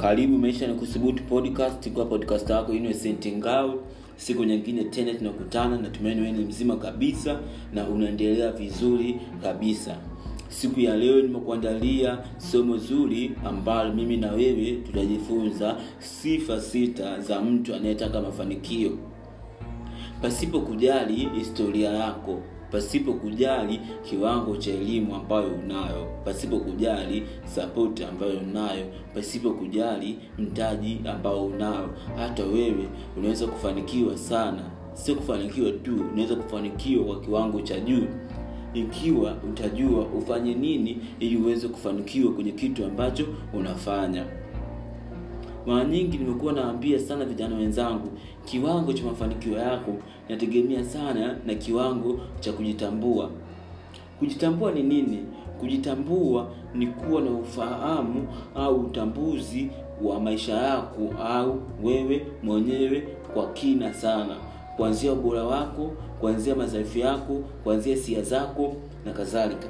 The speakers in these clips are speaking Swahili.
karibu maisha ni kuthubutu podcast. Kwa podcast yako innocent ngao. Siku nyingine tena tunakutana natumaini wewe ni mzima kabisa na unaendelea vizuri kabisa. Siku ya leo nimekuandalia somo zuri ambalo mimi na wewe tutajifunza sifa sita za mtu anayetaka mafanikio. Pasipo kujali historia yako pasipo kujali kiwango cha elimu ambayo unayo pasipo kujali sapoti ambayo unayo pasipo kujali mtaji ambao unao. Hata wewe unaweza kufanikiwa sana sio kufanikiwa tu unaweza kufanikiwa kwa kiwango cha juu. Ikiwa utajua ufanye nini ili uweze kufanikiwa kwenye kitu ambacho unafanya mara nyingi nimekuwa naambia sana vijana wenzangu kiwango cha mafanikio yako inategemea sana na kiwango cha kujitambua. Kujitambua ni nini? Kujitambua ni kuwa na ufahamu au utambuzi wa maisha yako au wewe mwenyewe kwa kina sana. Kuanzia ubora wako kuanzia madhaifu yako kuanzia hisia zako na kadhalika.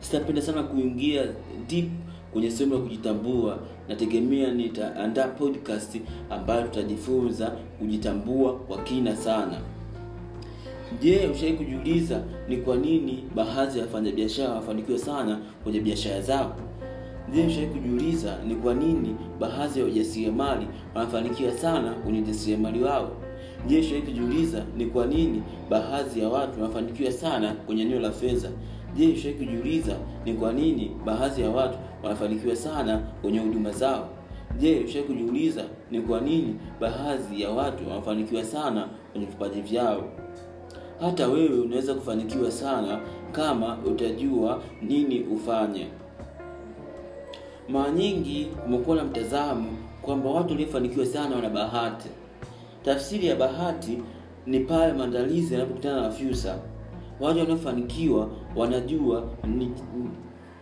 Sitapenda sana kuingia deep kwenye sehemu ya kujitambua nategemea nitaandaa podcast ambayo tutajifunza kujitambua kwa kina sana. Je ushawai kujiuliza ni kwa nini baadhi ya wafanyabiashara wafanikiwe sana kwenye biashara zao? Je ushawai kujiuliza ni kwa nini baadhi ya wajasiriamali wanafanikiwa sana kwenye ujasiriamali wao? Je ushawai kujiuliza ni kwa nini baadhi ya watu wanafanikiwa sana kwenye eneo la fedha? Je ushawai kujiuliza ni kwa nini baadhi ya watu wanafanikiwa sana kwenye huduma zao. Je ushawai kujiuliza ni kwa nini baadhi ya watu wanafanikiwa sana kwenye vipaji vyao? Hata wewe unaweza kufanikiwa sana kama utajua nini ufanye. Mara nyingi kumekuwa na mtazamo kwamba watu waliofanikiwa sana wana bahati. Tafsiri ya bahati ni pale maandalizi yanapokutana na fyusa watu wanaofanikiwa wanajua ni,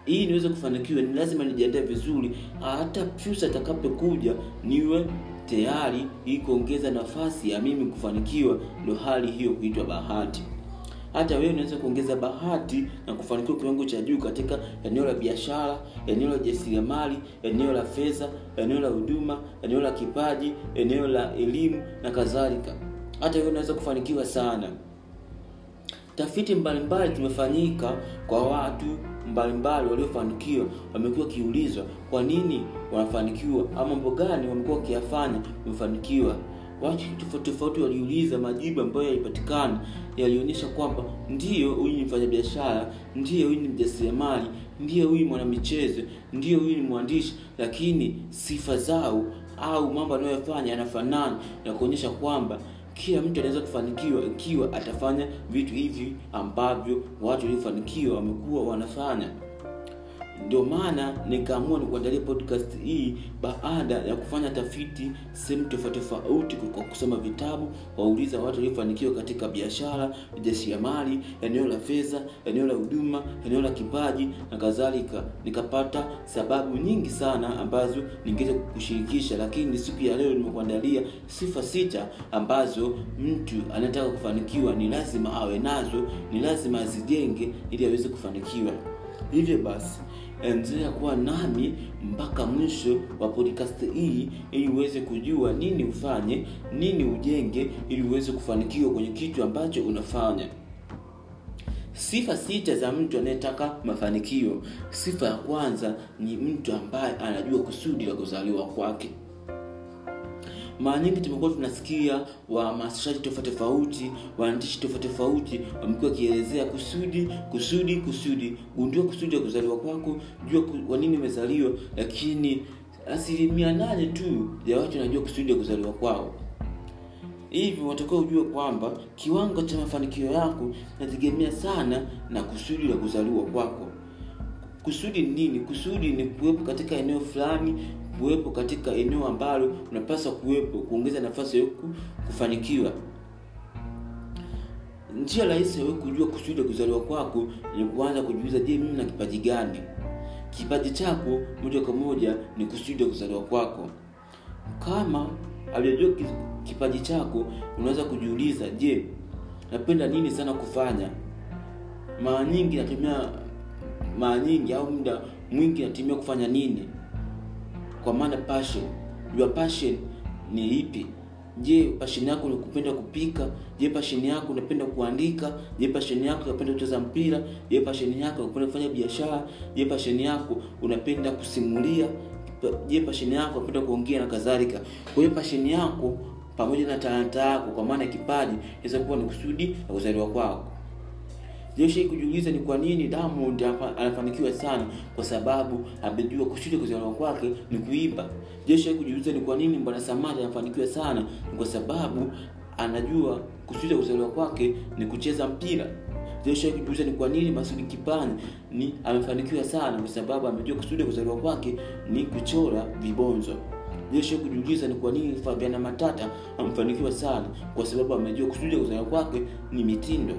hii niweze kufanikiwa ni lazima nijiandae vizuri. Hata fursa itakapokuja niwe tayari ili kuongeza nafasi ya mimi kufanikiwa ndo hali hiyo kuitwa bahati. Hata wewe unaweza kuongeza bahati na kufanikiwa kiwango cha juu katika eneo la biashara eneo la jasiriamali eneo la fedha eneo la huduma eneo la kipaji eneo la elimu na kadhalika. Hata wewe unaweza kufanikiwa sana. Tafiti mbalimbali zimefanyika kwa watu mbalimbali waliofanikiwa wamekuwa wakiulizwa kwa nini wanafanikiwa ama mambo gani wamekuwa wakiyafanya wamefanikiwa. Watu tofauti tofauti waliuliza majibu ambayo yalipatikana yalionyesha kwamba ndiyo huyu ni mfanyabiashara ndiyo huyu ni mjasiriamali ndiyo huyu mwanamichezo ndiyo huyu ni mwandishi lakini sifa zao au mambo anayoyafanya yanafanana na kuonyesha kwamba kila mtu anaweza kufanikiwa ikiwa atafanya vitu hivi ambavyo watu waliofanikiwa wamekuwa wanafanya ndio maana nikaamua nikuandalia podcast hii baada ya kufanya tafiti sehemu tofauti tofauti kwa kusoma vitabu wauliza watu waliofanikiwa katika biashara ujasiriamali eneo la fedha eneo la huduma eneo la kipaji na kadhalika. Nikapata sababu nyingi sana ambazo ningeweza kushirikisha lakini siku ya leo nimekuandalia sifa sita ambazo mtu anayetaka kufanikiwa ni lazima awe nazo ni lazima azijenge ili aweze kufanikiwa. Hivyo basi endelea kuwa nami mpaka mwisho wa podcast hii ili uweze kujua nini ufanye nini ujenge ili uweze kufanikiwa kwenye kitu ambacho unafanya. Sifa sita za mtu anayetaka mafanikio. Sifa ya kwanza ni mtu ambaye anajua kusudi la kuzaliwa kwake mara nyingi tumekuwa tunasikia wahamasishaji tofauti tofauti waandishi tofauti tofauti wamekuwa wakielezea kusudi kusudi kusudi. Gundua kusudi ya kuzaliwa kwako jua kwa nini umezaliwa lakini asilimia nane tu ya watu wanajua kusudi ya kuzaliwa kwao. Hivyo watakiwa ujue kwamba kiwango cha mafanikio yako nategemea sana na kusudi la kuzaliwa kwako. Kusudi ni nini? Kusudi ni kuwepo katika eneo fulani kuwepo katika eneo ambalo unapaswa kuwepo kuongeza nafasi ya kufanikiwa. Njia rahisi ya kujua kusudi kuzaliwa kwako ni kuanza kujiuliza je mimi na kipaji gani? Kipaji chako moja kwa moja ni kusudi kuzaliwa kwako. Kama hujajua kipaji chako unaweza kujiuliza je napenda nini sana kufanya? Mara nyingi natumia mara nyingi au muda mwingi natumia kufanya nini kwa maana passion. Your passion ni ipi? Je passion yako ni kupenda kupika? Je passion yako unapenda kuandika? Je passion yako unapenda kucheza mpira? Je passion yako unapenda kufanya biashara? Je passion yako unapenda kusimulia? Je passion yako unapenda kuongea na kadhalika? Kwa hiyo passion yako pamoja na talanta yako kwa maana kipaji inaweza kuwa ni kusudi la kuzaliwa kwako Jeshi kujiuliza ni kwa nini Diamond anafanikiwa sana kwa sababu amejua kusudi kuzaliwa kwake ni kuimba. Jeshi kujiuliza ni kwa nini Bwana Samata anafanikiwa sana ni kwa sababu anajua kusudi kuzaliwa kwake ni kucheza mpira. Jeshi kujiuliza ni kwa nini Masudi Kipani ni amefanikiwa sana kwa sababu amejua kusudi kuzaliwa kwake ni kuchora vibonzo. Jeshi kujiuliza ni kwa nini Fabiana Matata amefanikiwa sana kwa sababu amejua kusudi kuzaliwa kwake ni mitindo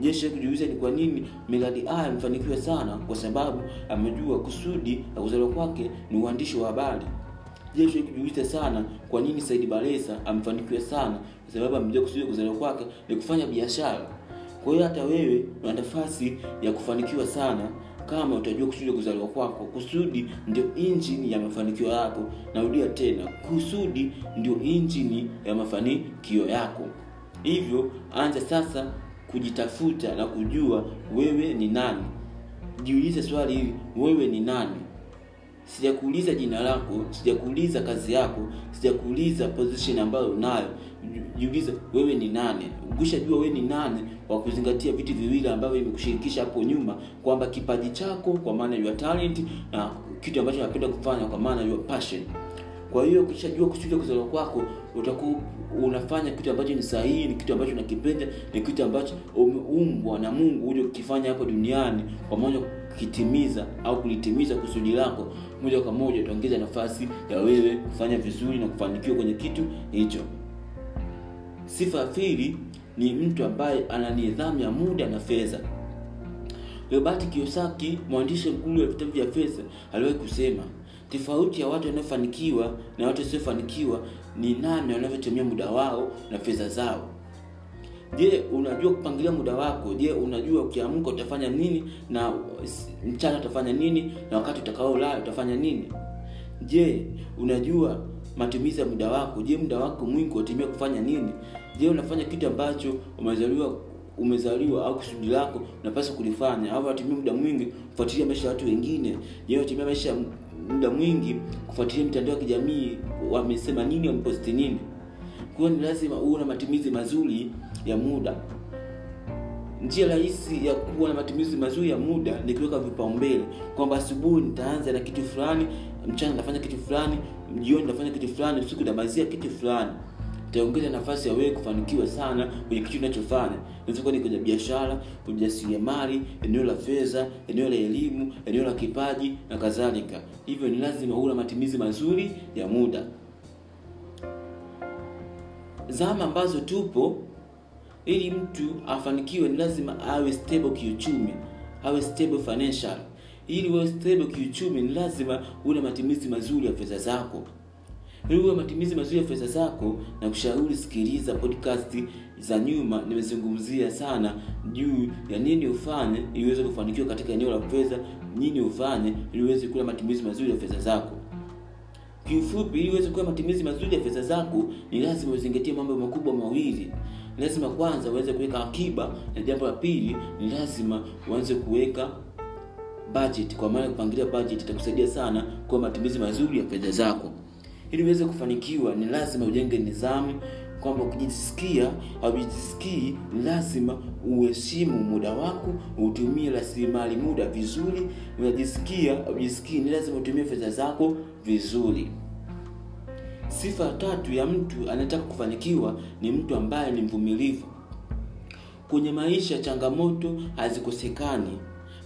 jeshi kujiuliza ni kwa nini miradi Ayo amefanikiwa sana kwa sababu amejua kusudi la kuzaliwa kwake ni uandishi wa habari. Jeshi kujiuliza sana kwa nini Said Baresa amefanikiwa sana kwa sababu amejua kusudi la kuzaliwa kwake ni kufanya biashara. Kwa hiyo hata wewe una nafasi ya kufanikiwa sana kama utajua kusudi kuzaliwa kwako. Kusudi ndio injini ya mafanikio yako. Narudia tena kusudi ndio injini ya mafanikio yako. Hivyo anza sasa kujitafuta na kujua wewe ni nani. Jiulize swali hili wewe ni nani? Sijakuuliza jina lako sijakuuliza kazi yako sijakuuliza position ambayo unayo. Jiulize wewe ni nani? Ukishajua wewe ni nani wa kuzingatia vitu viwili ambavyo imekushirikisha hapo nyuma kwamba kipaji chako kwa maana your talent na kitu ambacho unapenda kufanya kwa maana your passion. Kwa hiyo ukishajua kusudi kuzaliwa kwako utakuwa unafanya kitu ambacho ni sahihi ni kitu ambacho unakipenda ni kitu ambacho umeumbwa na mungu uje kukifanya hapo duniani kwa moja kukitimiza au kulitimiza kusudi lako. Moja kwa moja utaongeza nafasi ya wewe kufanya vizuri na kufanikiwa kwenye kitu hicho. Sifa pili ni mtu ambaye ana nidhamu ya muda na fedha. Robert kiosaki mwandishi mkuu wa vitabu vya fedha aliwahi kusema tofauti ya watu wanaofanikiwa na watu wasiofanikiwa ni nani wanavyotumia muda wao na fedha zao. Je unajua kupangilia muda wako? Je unajua ukiamka utafanya nini na mchana utafanya nini na wakati utakaolala utafanya nini? Je unajua matumizi ya muda wako? Je muda wako mwingi watumia kufanya nini? Je unafanya kitu ambacho umezaliwa umezaliwa au kusudi lako unapaswa kulifanya au unatumia muda mwingi kufuatilia maisha ya watu wengine? Je unatumia maisha muda mwingi kufuatilia mitandao ya kijamii wamesema nini wameposti nini. Kwa ni lazima uwe na matumizi mazuri ya muda. Njia rahisi ya kuwa na matumizi mazuri ya muda ni kuweka vipaumbele. Kwamba asubuhi nitaanza na kitu fulani mchana nitafanya kitu fulani jioni nitafanya kitu fulani usiku nitamalizia kitu fulani itaongeza nafasi ya wewe kufanikiwa sana kwenye kitu unachofanya. Inaweza kuwa ni kwenye biashara ujasiriamali eneo la fedha eneo la elimu eneo la kipaji na kadhalika. Hivyo ni lazima uwe matumizi mazuri ya muda. Zama ambazo tupo ili mtu afanikiwe ni lazima awe stable kiuchumi awe stable financial ili stable kiuchumi ni lazima una na matumizi mazuri ya fedha zako uwe matumizi mazuri ya fedha zako na kushauri sikiliza podcast za nyuma nimezungumzia sana juu ya nini ufanye ili uweze kufanikiwa katika eneo la fedha nini ufanye ili uweze kula matumizi mazuri ya fedha zako. Kiufupi ili uweze kuwa matumizi mazuri ya fedha zako ni lazima uzingatie mambo makubwa mawili. Lazima kwanza uweze kuweka akiba na jambo la pili ni lazima uanze kuweka budget. Kwa maana kupangilia budget itakusaidia sana kwa matumizi mazuri ya fedha zako ili uweze kufanikiwa ni lazima ujenge nidhamu kwamba ukijisikia haujisikii lazima uheshimu muda wako utumie rasilimali muda vizuri. Unajisikia aujisikii ni lazima utumie fedha zako vizuri. Sifa tatu ya mtu anayetaka kufanikiwa ni mtu ambaye ni mvumilivu. Kwenye maisha changamoto hazikosekani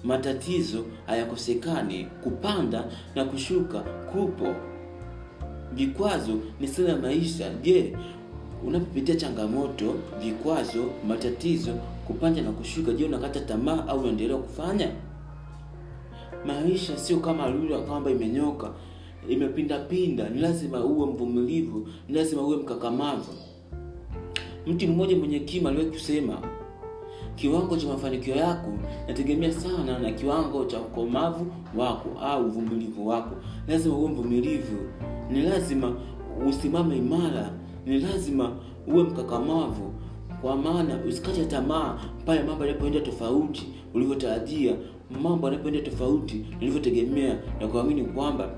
matatizo hayakosekani. Kupanda na kushuka kupo vikwazo ni sehemu ya maisha. Je unapopitia changamoto vikwazo matatizo kupanja na kushuka je unakata tamaa au unaendelea kufanya? Maisha sio kama lula kwamba imenyoka imepindapinda ni lazima uwe mvumilivu ni lazima uwe mkakamavu. Mtu mmoja mwenye kima aliwahi kusema kiwango cha mafanikio yako nategemea sana na kiwango cha ukomavu wako au uvumilivu wako. Lazima uwe mvumilivu. Ni lazima usimame imara. Ni lazima uwe mkakamavu. Kwa maana usikate tamaa pale mambo yanapoenda tofauti ulivyotarajia mambo yanapoenda tofauti ulivyotegemea na kuamini kwamba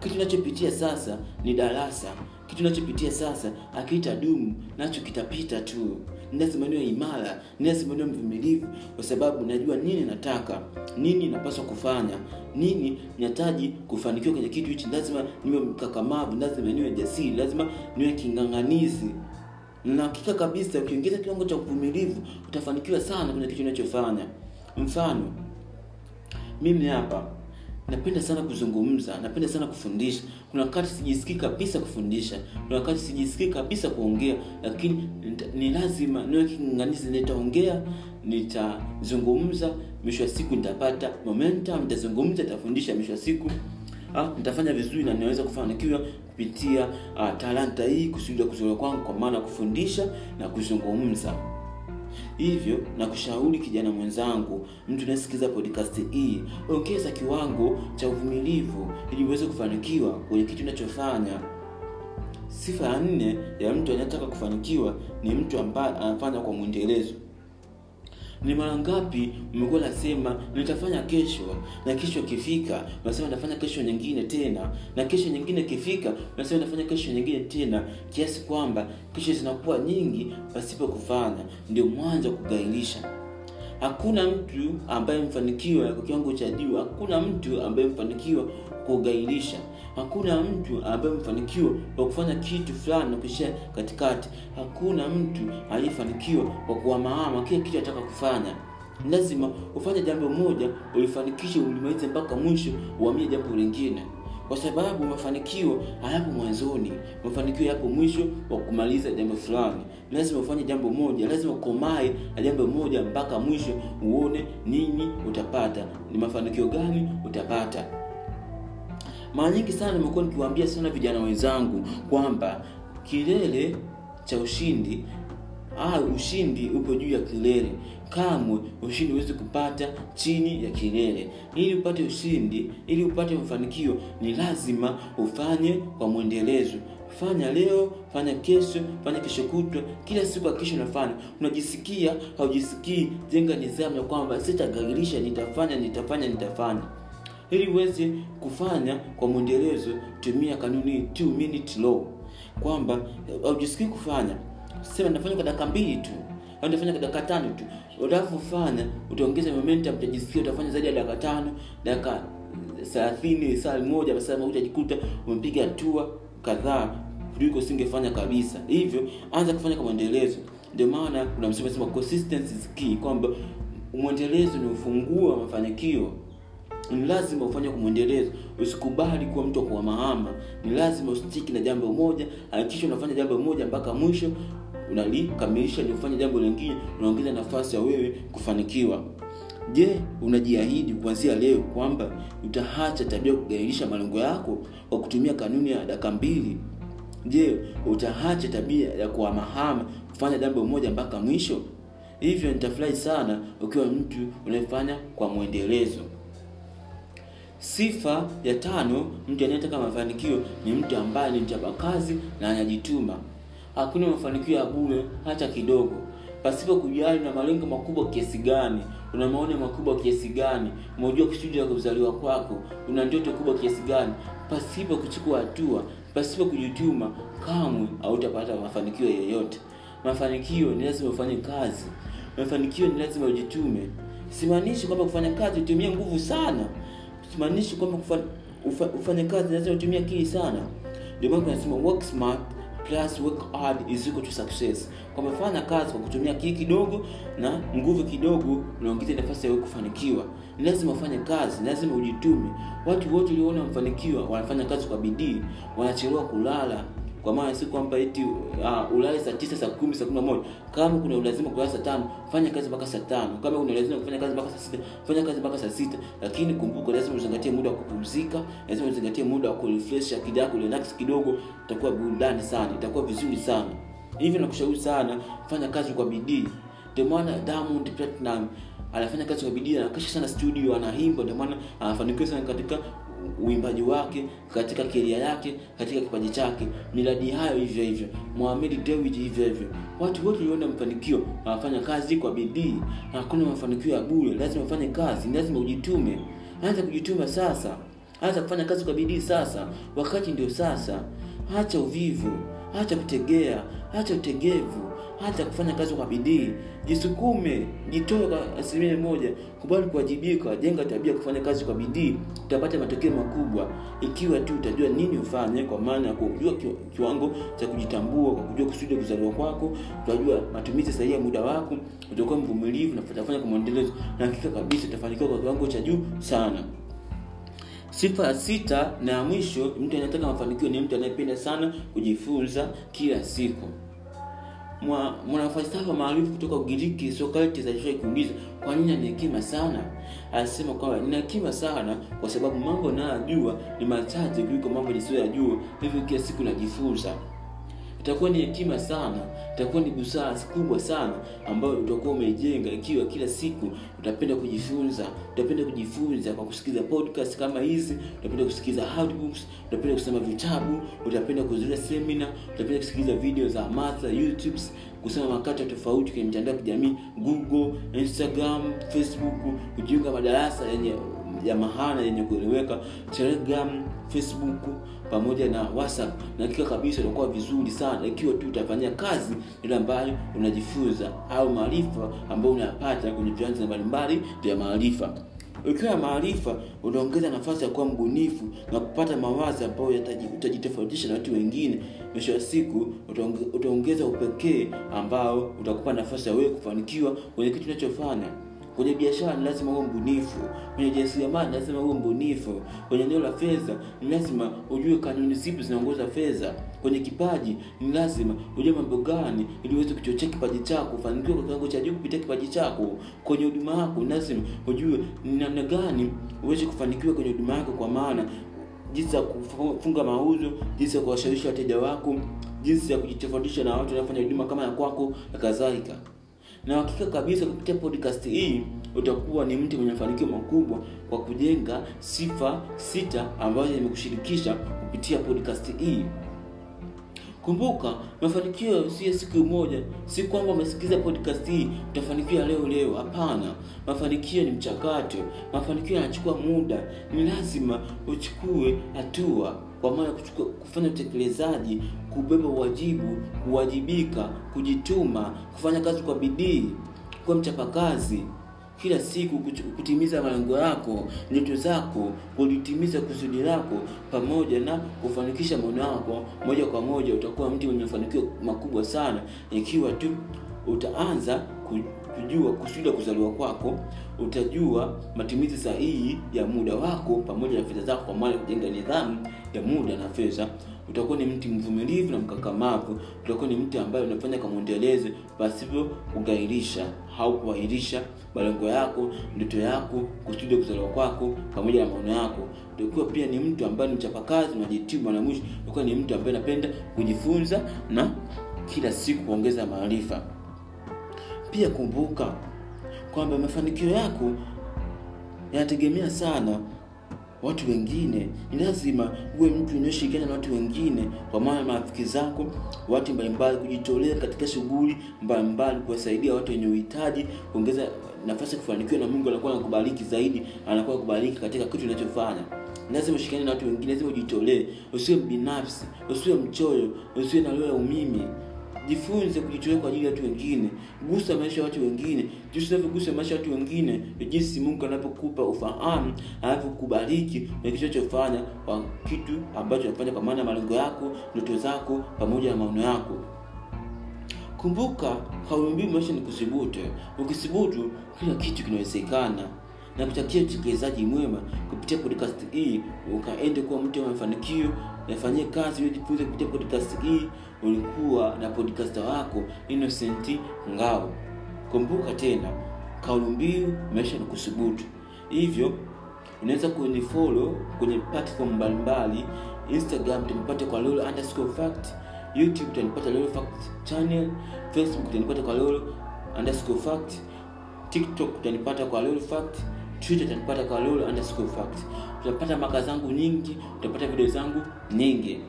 kitu nachopitia sasa ni darasa. Kitu nachopitia sasa akitadumu nacho kitapita tu. Lazima niwe imara lazima niwe mvumilivu kwa sababu najua nini nataka nini napaswa kufanya nini nahitaji kufanikiwa kwenye kitu hichi. Lazima niwe mkakamavu lazima niwe jasiri lazima niwe king'ang'anizi. Na hakika kabisa ukiongeza kiwango cha uvumilivu utafanikiwa sana kwenye kitu unachofanya. Mfano mimi hapa napenda sana kuzungumza napenda sana kufundisha. Kuna wakati sijisikii kabisa kufundisha kuna wakati sijisikii kabisa kuongea lakini ni lazima niwe kinganizi nitaongea nitazungumza mwisho wa siku nitapata momentum nitazungumza nitafundisha mwisho wa siku ah, nitafanya vizuri na ninaweza kufanikiwa kupitia ah, talanta hii kusudia kuzuriwa kwangu kwa maana kufundisha na kuzungumza hivyo na kushauri kijana mwenzangu mtu unayesikiza podcast hii ongeza kiwango cha uvumilivu ili uweze kufanikiwa kwenye kitu unachofanya. Sifa ya nne ya mtu anayetaka kufanikiwa ni mtu ambaye anafanya kwa mwendelezo ni mara ngapi umekuwa nasema nitafanya kesho na kesho ikifika unasema nitafanya kesho nyingine tena na kesho nyingine ikifika unasema nitafanya kesho nyingine tena kiasi kwamba kesho zinakuwa nyingi pasipo kufanya. Ndio mwanzo wa kugairisha hakuna mtu ambaye mfanikiwa kwa kiwango cha juu hakuna mtu ambaye mfanikiwa kugairisha hakuna mtu ambaye amefanikiwa kwa kufanya kitu fulani na kuishia katikati. Hakuna mtu aliyefanikiwa kwa kuhamahama kile kitu anataka kufanya. Lazima ufanye jambo moja ulifanikishe ulimalize mpaka mwisho uamie jambo lingine. Kwa sababu mafanikio hayapo mwanzoni. Mafanikio yapo mwisho wa kumaliza jambo fulani. Lazima ufanye jambo moja lazima ukomae na jambo moja mpaka mwisho uone nini utapata. Ni mafanikio gani utapata mara nyingi sana nimekuwa nikiwaambia sana vijana wenzangu kwamba kilele cha ushindi ah, ushindi upo juu ya kilele. Kamwe ushindi huwezi kupata chini ya kilele. Ili upate ushindi ili upate mafanikio ni lazima ufanye kwa mwendelezo. Fanya leo fanya kesho fanya kesho kutwa. Kila siku akisha unafanya. Unajisikia haujisikii. Jenga nidhamu ya kwamba sitagairisha nitafanya nitafanya nitafanya ili uweze kufanya kwa mwendelezo tumia kanuni two minute law. Kwamba haujisikii kufanya. Sema nafanya kwa dakika mbili tu au kwa dakika tano tu. Utakavyofanya utaongeza momentum utajisikia utafanya zaidi ya dakika tano dakika thelathini saa moja masaa utajikuta umepiga hatua kadhaa kuliko usingefanya kabisa. Hivyo anza kufanya kwa mwendelezo. Ndio maana kuna msemo sema consistency is key kwamba mwendelezo ni ufunguo wa mafanikio ni lazima ufanye kwa mwendelezo usikubali kuwa mtu wa mahama ni lazima ustiki na jambo moja. Hakikisha unafanya jambo moja mpaka mwisho. Unalikamilisha ni ufanye jambo lingine. Unaongeza nafasi ya wewe kufanikiwa. Je unajiahidi kuanzia leo kwamba utaacha tabia kugairisha malengo yako kwa kutumia kanuni ya daka mbili? Je utaacha tabia ya kuhamahama kufanya jambo moja mpaka mwisho? Hivyo nitafurahi sana ukiwa mtu unayefanya kwa mwendelezo sifa ya tano mtu anayetaka mafanikio ni mtu ambaye ni mchapakazi na anajituma. Hakuna mafanikio ya bure hata kidogo. Pasipo kujali na malengo makubwa kiasi gani una maono makubwa kiasi gani umejua kusudi la kuzaliwa kwako una ndoto kubwa kiasi gani pasipo kuchukua hatua pasipo kujituma kamwe hautapata mafanikio yoyote. Mafanikio ni lazima ufanye kazi. Mafanikio ni lazima ujitume. Simaanishi kwamba kufanya kazi utumie nguvu sana simaanishi kwamba ufanye kazi lazima utumie akili sana. Ndio maana tunasema work smart plus work hard is equal to success. Kwamba fanya kazi kwa kutumia akili kidogo na nguvu kidogo unaongeza nafasi ya kufanikiwa. Ni lazima ufanye kazi lazima ujitume. Watu wote ulioona wamefanikiwa wanafanya kazi kwa bidii wanachelewa kulala kwa maana si kwamba eti uh, ulale saa tisa saa kumi saa kumi na moja. Kama kuna ulazima kulala saa tano fanya kazi mpaka saa tano. Kama kuna ulazima kufanya kazi mpaka saa sita fanya kazi mpaka saa sita. Lakini kumbuka lazima uzingatie muda wa kupumzika lazima uzingatie muda wa kurefresh akili yako relax kidogo itakuwa burudani sana itakuwa vizuri sana. Hivyo nakushauri sana fanya kazi kwa bidii. Ndio maana diamond platinum anafanya kazi kwa bidii anakesha sana studio anaimba. Ndio maana anafanikiwa sana katika uimbaji wake katika keria yake katika kipaji chake. Miradi hayo hivyo hivyo. Mohamed Dewji hivyo hivyo. Watu wote waliona mafanikio wanafanya kazi kwa bidii. Hakuna mafanikio ya bure. Lazima ufanye kazi lazima ujitume. Anza kujituma sasa. Anza kufanya kazi kwa bidii sasa. Wakati ndio sasa. Acha uvivu. Acha kutegea. Acha utegevu hata kufanya kazi kwa bidii. Jisukume jitoe kwa asilimia moja kubali kuwajibika jenga tabia kufanya kazi kwa bidii utapata matokeo makubwa. Ikiwa tu utajua nini ufanye kwa maana ya kujua kiwango cha kujitambua kwa kujua kusudi kuzaliwa kwako utajua matumizi sahihi ya muda wako utakuwa mvumilivu na utafanya kwa mwendelezo. Na hakika kabisa utafanikiwa kwa kiwango cha juu sana. Sifa ya sita na ya mwisho mtu anayetaka mafanikio ni mtu anayependa sana kujifunza kila siku mwanafalsafa maarufu kutoka ugiriki sokrates alishai kuuliza kwa nini ana hekima sana? Alisema kwamba nina hekima sana kwa sababu mambo nayajua ni machache kuliko mambo nisiyoyajua. Hivyo kila siku najifunza itakuwa ni hekima sana itakuwa ni busara kubwa sana ambayo utakuwa umeijenga ikiwa kila siku utapenda kujifunza utapenda kujifunza kwa kusikiliza podcast kama hizi utapenda kusikiza audiobooks utapenda kusoma vitabu utapenda kuzuria semina utapenda kusikiliza video za hamasa youtube kusoma makata tofauti kwenye mitandao ya kijamii google instagram facebook kujiunga madarasa yenye ya mahana yenye kueleweka telegram facebook pamoja na whatsapp. Na kabisa itakuwa vizuri sana. Ikiwa tu utafanyia kazi ile ambayo unajifunza au maarifa ambayo unayapata kwenye vianza mbalimbali vya maarifa. Ukiwa maarifa unaongeza nafasi ya kuwa mbunifu na kupata mawazo ambayo utajitofautisha na watu wengine. Mwisho wa siku utaongeza upekee ambao utakupa nafasi ya wewe kufanikiwa kwenye kitu unachofanya kwenye biashara ni lazima uwe mbunifu. Kwenye jasiriamali lazima uwe mbunifu. Kwenye eneo la fedha ni lazima ujue kanuni zipi zinaongoza fedha. Kwenye kipaji ni lazima ujue mambo gani ili uweze kuchochea kipaji chako ufanikiwe kwa kiwango cha juu kupitia kipaji chako. Kwenye huduma yako ni lazima ujue ni namna gani uweze kufanikiwa kwenye huduma yako kwa maana. Jinsi ya kufunga mauzo jinsi ya kuwashawishi wateja wako jinsi ya kujitofautisha na watu wanaofanya huduma kama ya kwako na kadhalika na hakika kabisa kupitia podcast hii utakuwa ni mtu mwenye mafanikio makubwa kwa kujenga sifa sita ambazo imekushirikisha kupitia podcast hii. Kumbuka mafanikio sio siku moja si kwamba umesikiliza podcast hii utafanikiwa leo leo hapana. Mafanikio ni mchakato mafanikio yanachukua muda ni lazima uchukue hatua kwa maana kuchukua kufanya utekelezaji kubeba uwajibu kuwajibika kujituma kufanya kazi kwa bidii kuwa mchapakazi. Kila siku kutimiza malengo yako ndoto zako kulitimiza kusudi lako pamoja na kufanikisha maono yako moja kwa moja utakuwa mtu mwenye mafanikio makubwa sana. Ikiwa tu utaanza kujua kusudi la kuzaliwa kwako utajua matumizi sahihi ya muda wako pamoja na fedha zako kwa maana kujenga nidhamu ya muda na fedha. Utakuwa ni mtu mvumilivu na mkakamavu. Utakuwa ni mtu ambaye unafanya kwa mwendelezo pasipo kugairisha. Au kuahirisha malengo yako ndoto yako kusudi kuzaliwa kwako pamoja na maono yako. Utakuwa pia ni mtu ambaye ni mchapakazi unajituma na mwisho utakuwa ni mtu ambaye anapenda kujifunza na kila siku kuongeza maarifa pia kumbuka kwamba mafanikio yako yanategemea sana watu wengine. Ni lazima uwe mtu unaoshirikiana na watu wengine kwa maana marafiki zako watu mbalimbali kujitolea katika shughuli mbalimbali kuwasaidia watu wenye uhitaji kuongeza nafasi ya kufanikiwa na mungu anakuwa anakubariki zaidi anakuwa kubariki katika kitu unachofanya. Lazima ushirikiane na watu wengine lazima ujitolee. Usiwe binafsi usiwe mchoyo usiwe na roho ya umimi jifunze kujitolea kwa ajili ya watu wengine. Gusa maisha ya watu wengine. Jinsi unavyogusa maisha ya watu wengine jinsi mungu anapokupa ufahamu anavyokubariki na kitu unachofanya kwa kitu ambacho unafanya kwa maana malengo yako ndoto zako pamoja na maono yako. Kumbuka kauli maisha ni kuthubutu ukithubutu kila kitu kinawezekana. Na kutakia utekelezaji mwema kupitia podcast hii ukaende kuwa mtu wa mafanikio nafanyie kazi ujifunze kupitia podcast hii ulikuwa na podcaster wako innocent ngao. Kumbuka tena kauli mbiu maisha ni kusubutu. Hivyo unaweza kunifolo kwenye platform mbalimbali instagram tunipate kwa lolo underscore fact youtube tunipata lolo fact channel facebook tunipata kwa lolo underscore fact tiktok utanipata kwa lolo fact twitter utanipata kwa fact. Utapata maka zangu nyingi utapata video zangu nyingi.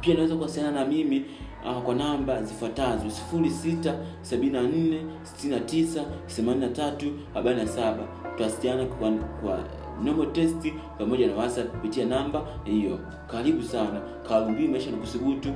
Pia unaweza kuwasiliana na mimi uh, kwa namba zifuatazo 0674698347 tutawasiliana kwa, kwa normal test pamoja na whatsapp kupitia namba hiyo. Karibu sana. Karumbii maisha na kusubutu